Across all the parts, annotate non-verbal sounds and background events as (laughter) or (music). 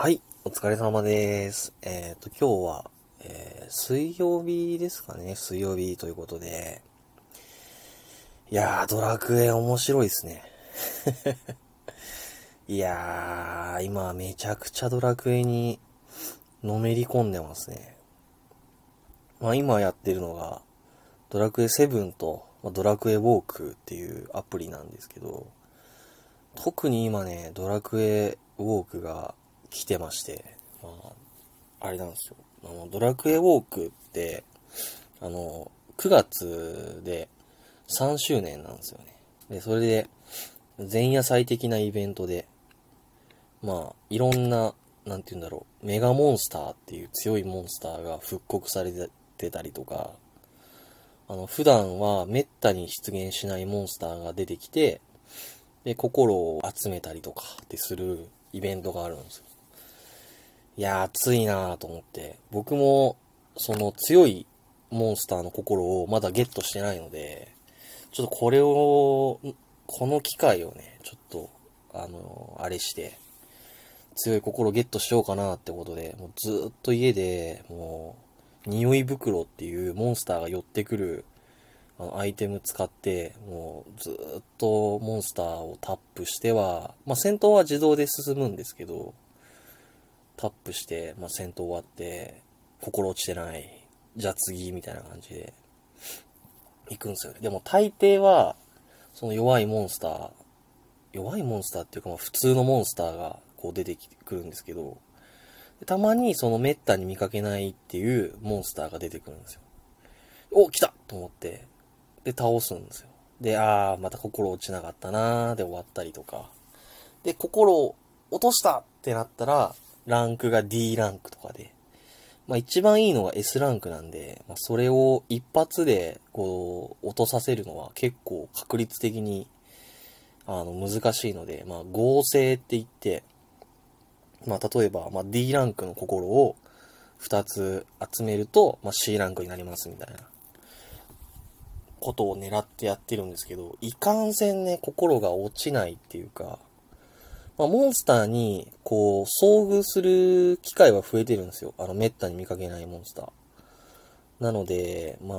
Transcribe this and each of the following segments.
はい、お疲れ様です。えっ、ー、と、今日は、えー、水曜日ですかね、水曜日ということで。いやー、ドラクエ面白いですね。(laughs) いやー、今めちゃくちゃドラクエにのめり込んでますね。まあ今やってるのが、ドラクエ7と、まあ、ドラクエウォークっていうアプリなんですけど、特に今ね、ドラクエウォークが来てまして、まあ、あれなんですよ。あの、ドラクエウォークって、あの、9月で3周年なんですよね。で、それで、前夜祭的なイベントで、まあ、いろんな、なんて言うんだろう、メガモンスターっていう強いモンスターが復刻されてたりとか、あの、普段は滅多に出現しないモンスターが出てきて、で、心を集めたりとかってするイベントがあるんですよ。いやー、熱いなーと思って。僕も、その強いモンスターの心をまだゲットしてないので、ちょっとこれを、この機会をね、ちょっと、あの、あれして、強い心をゲットしようかなってことで、もうずっと家で、もう、匂い袋っていうモンスターが寄ってくる、あの、アイテム使って、もう、ずっとモンスターをタップしては、まあ、戦闘は自動で進むんですけど、タップして、まあ、戦闘終わって、心落ちてない。じゃあ次、みたいな感じで、行くんですよね。でも大抵は、その弱いモンスター、弱いモンスターっていうか、まあ、普通のモンスターがこう出てくるんですけど、たまにその滅多に見かけないっていうモンスターが出てくるんですよ。お、来たと思って、で、倒すんですよ。で、あー、また心落ちなかったなーで終わったりとか。で、心を落としたってなったら、ランクが D ランクとかで、まあ一番いいのが S ランクなんで、まあそれを一発でこう落とさせるのは結構確率的にあの難しいので、まあ合成って言って、まあ例えば、まあ D ランクの心を2つ集めると、まあ C ランクになりますみたいな。ことを狙ってやってるんですけど、いかんせんね、心が落ちないっていうか、まあ、モンスターに、こう、遭遇する機会は増えてるんですよ。あの、滅多に見かけないモンスター。なので、まあ、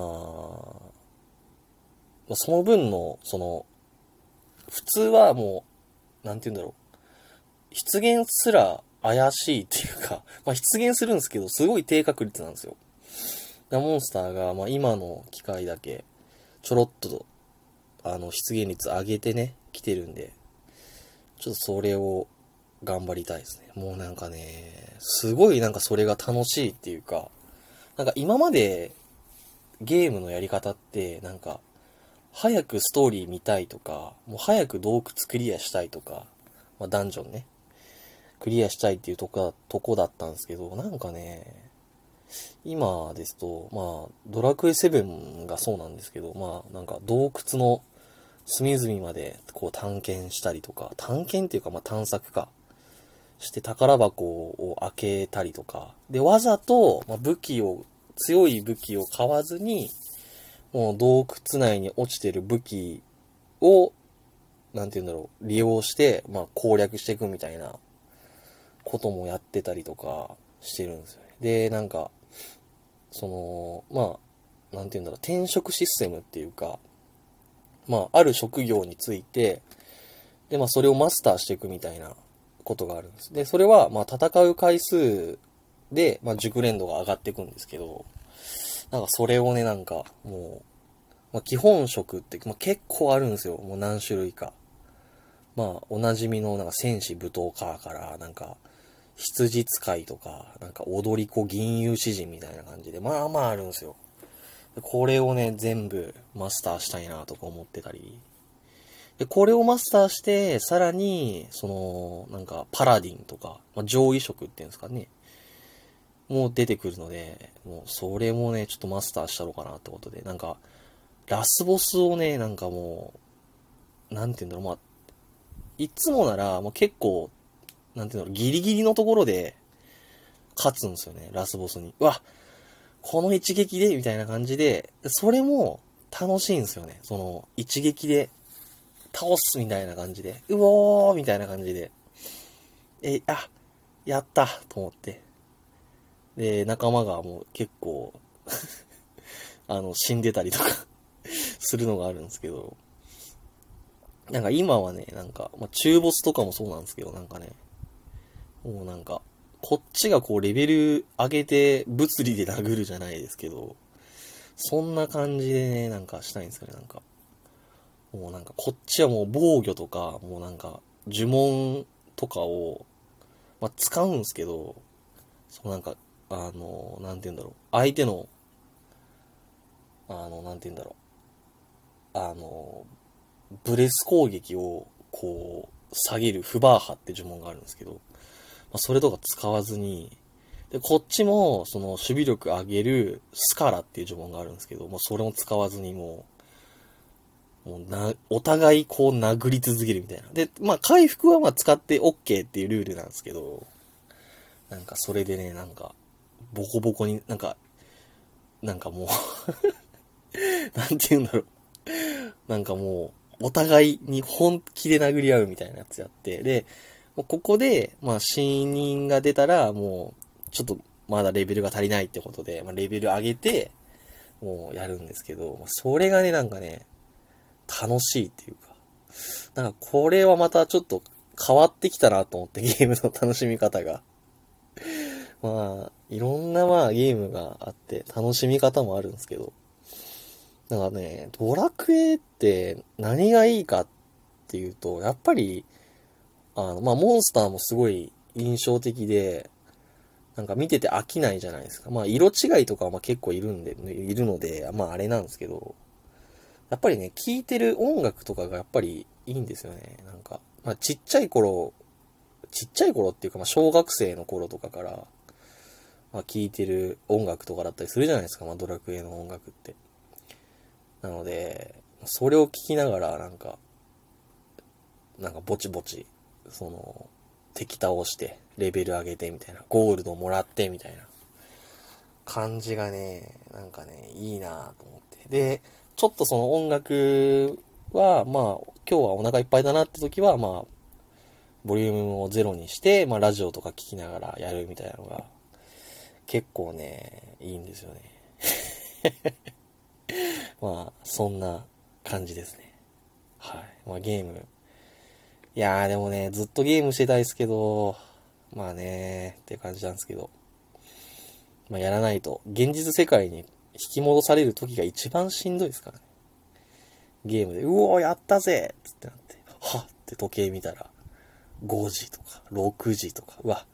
まあ、その分の、その、普通はもう、なんて言うんだろう。出現すら怪しいっていうか、(laughs) まあ、出現するんですけど、すごい低確率なんですよ。モンスターが、まあ、今の機械だけ、ちょろっと、あの、出現率上げてね、来てるんで、ちょっとそれを頑張りたいですね。もうなんかね、すごいなんかそれが楽しいっていうか、なんか今までゲームのやり方ってなんか、早くストーリー見たいとか、もう早く洞窟クリアしたいとか、まあダンジョンね、クリアしたいっていうとこ、とこだったんですけど、なんかね、今ですと、まあ、ドラクエ7がそうなんですけど、まあ、なんか洞窟の隅々までこう探検したりとか、探検っていうかまあ探索か。して宝箱を開けたりとか。で、わざと、ま武器を、強い武器を買わずに、もう洞窟内に落ちてる武器を、なんて言うんだろう、利用して、まあ攻略していくみたいなこともやってたりとかしてるんですよね。で、なんか、その、まあ、なんて言うんだろう、転職システムっていうか、まあ、ある職業について、で、まあ、それをマスターしていくみたいなことがあるんです。で、それは、まあ、戦う回数で、まあ、熟練度が上がっていくんですけど、なんかそれをね、なんか、もう、まあ、基本職って、まあ、結構あるんですよ。もう何種類か。まあ、おなじみの、なんか戦士舞踏家から、なんか、羊使いとか、なんか踊り子銀融詩人みたいな感じで、まあまああるんですよ。これをね、全部マスターしたいなとか思ってたり。で、これをマスターして、さらに、その、なんか、パラディンとか、まあ、上位色っていうんですかね。もう出てくるので、もうそれもね、ちょっとマスターしたろうかなってことで、なんか、ラスボスをね、なんかもう、なんて言うんだろう、まあ、いつもなら、もう結構、なんて言うんだろう、ギリギリのところで、勝つんですよね、ラスボスに。うわ、この一撃で、みたいな感じで、それも楽しいんですよね。その、一撃で倒すみたいな感じで、うおーみたいな感じで。え、あ、やったと思って。で、仲間がもう結構 (laughs) あの、死んでたりとか (laughs) するのがあるんですけど、なんか今はね、なんか、まあ、中ボスとかもそうなんですけど、なんかね、もうなんか、こっちがこうレベル上げて物理で殴るじゃないですけど、そんな感じでね、なんかしたいんですよね、なんか。もうなんかこっちはもう防御とか、もうなんか呪文とかを、まあ、使うんですけど、そうなんか、あの、なんて言うんだろう。相手の、あの、なんて言うんだろう。あの、ブレス攻撃を、こう、下げるフバーハって呪文があるんですけど、まあ、それとか使わずに、で、こっちも、その、守備力上げるスカラっていう呪文があるんですけど、もうそれも使わずにもう、もうな、お互いこう殴り続けるみたいな。で、まあ回復はまあ使って OK っていうルールなんですけど、なんかそれでね、なんか、ボコボコに、なんか、なんかもう (laughs) なんて言うんだろう。なんかもう、お互いに本気で殴り合うみたいなやつやって、で、ここで、まあ、死人が出たら、もう、ちょっと、まだレベルが足りないってことで、まあ、レベル上げて、もうやるんですけど、それがね、なんかね、楽しいっていうか、なんかこれはまたちょっと変わってきたなと思って、ゲームの楽しみ方が。まあ、いろんなまあゲームがあって楽しみ方もあるんですけど、なんかね、ドラクエって何がいいかっていうと、やっぱり、あの、まあモンスターもすごい印象的で、なんか見てて飽きないじゃないですか。まあ色違いとかはま結構いるんで、いるので、まああれなんですけど、やっぱりね、聴いてる音楽とかがやっぱりいいんですよね。なんか、まあちっちゃい頃、ちっちゃい頃っていうかまあ小学生の頃とかから、まあ、聴いてる音楽とかだったりするじゃないですか、まあ、ドラクエの音楽って。なので、それを聴きながら、なんか、なんかぼちぼち、その、敵倒して、レベル上げてみたいな、ゴールドもらってみたいな感じがね、なんかね、いいなと思って。で、ちょっとその音楽は、まあ、今日はお腹いっぱいだなって時は、まあ、ボリュームをゼロにして、まあ、ラジオとか聞きながらやるみたいなのが、結構ね、いいんですよね。(laughs) まあ、そんな感じですね。はい。まあ、ゲーム。いやーでもね、ずっとゲームしてたいですけど、まあねーって感じなんですけど。まあ、やらないと、現実世界に引き戻される時が一番しんどいですからね。ゲームで、うおーやったぜつってなって、はっって時計見たら、5時とか、6時とか、うわ、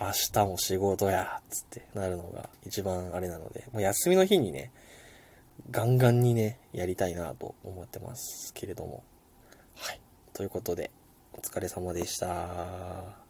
明日も仕事や、つってなるのが一番あれなので、もう休みの日にね、ガンガンにね、やりたいなと思ってますけれども。はい。ということで、お疲れ様でした。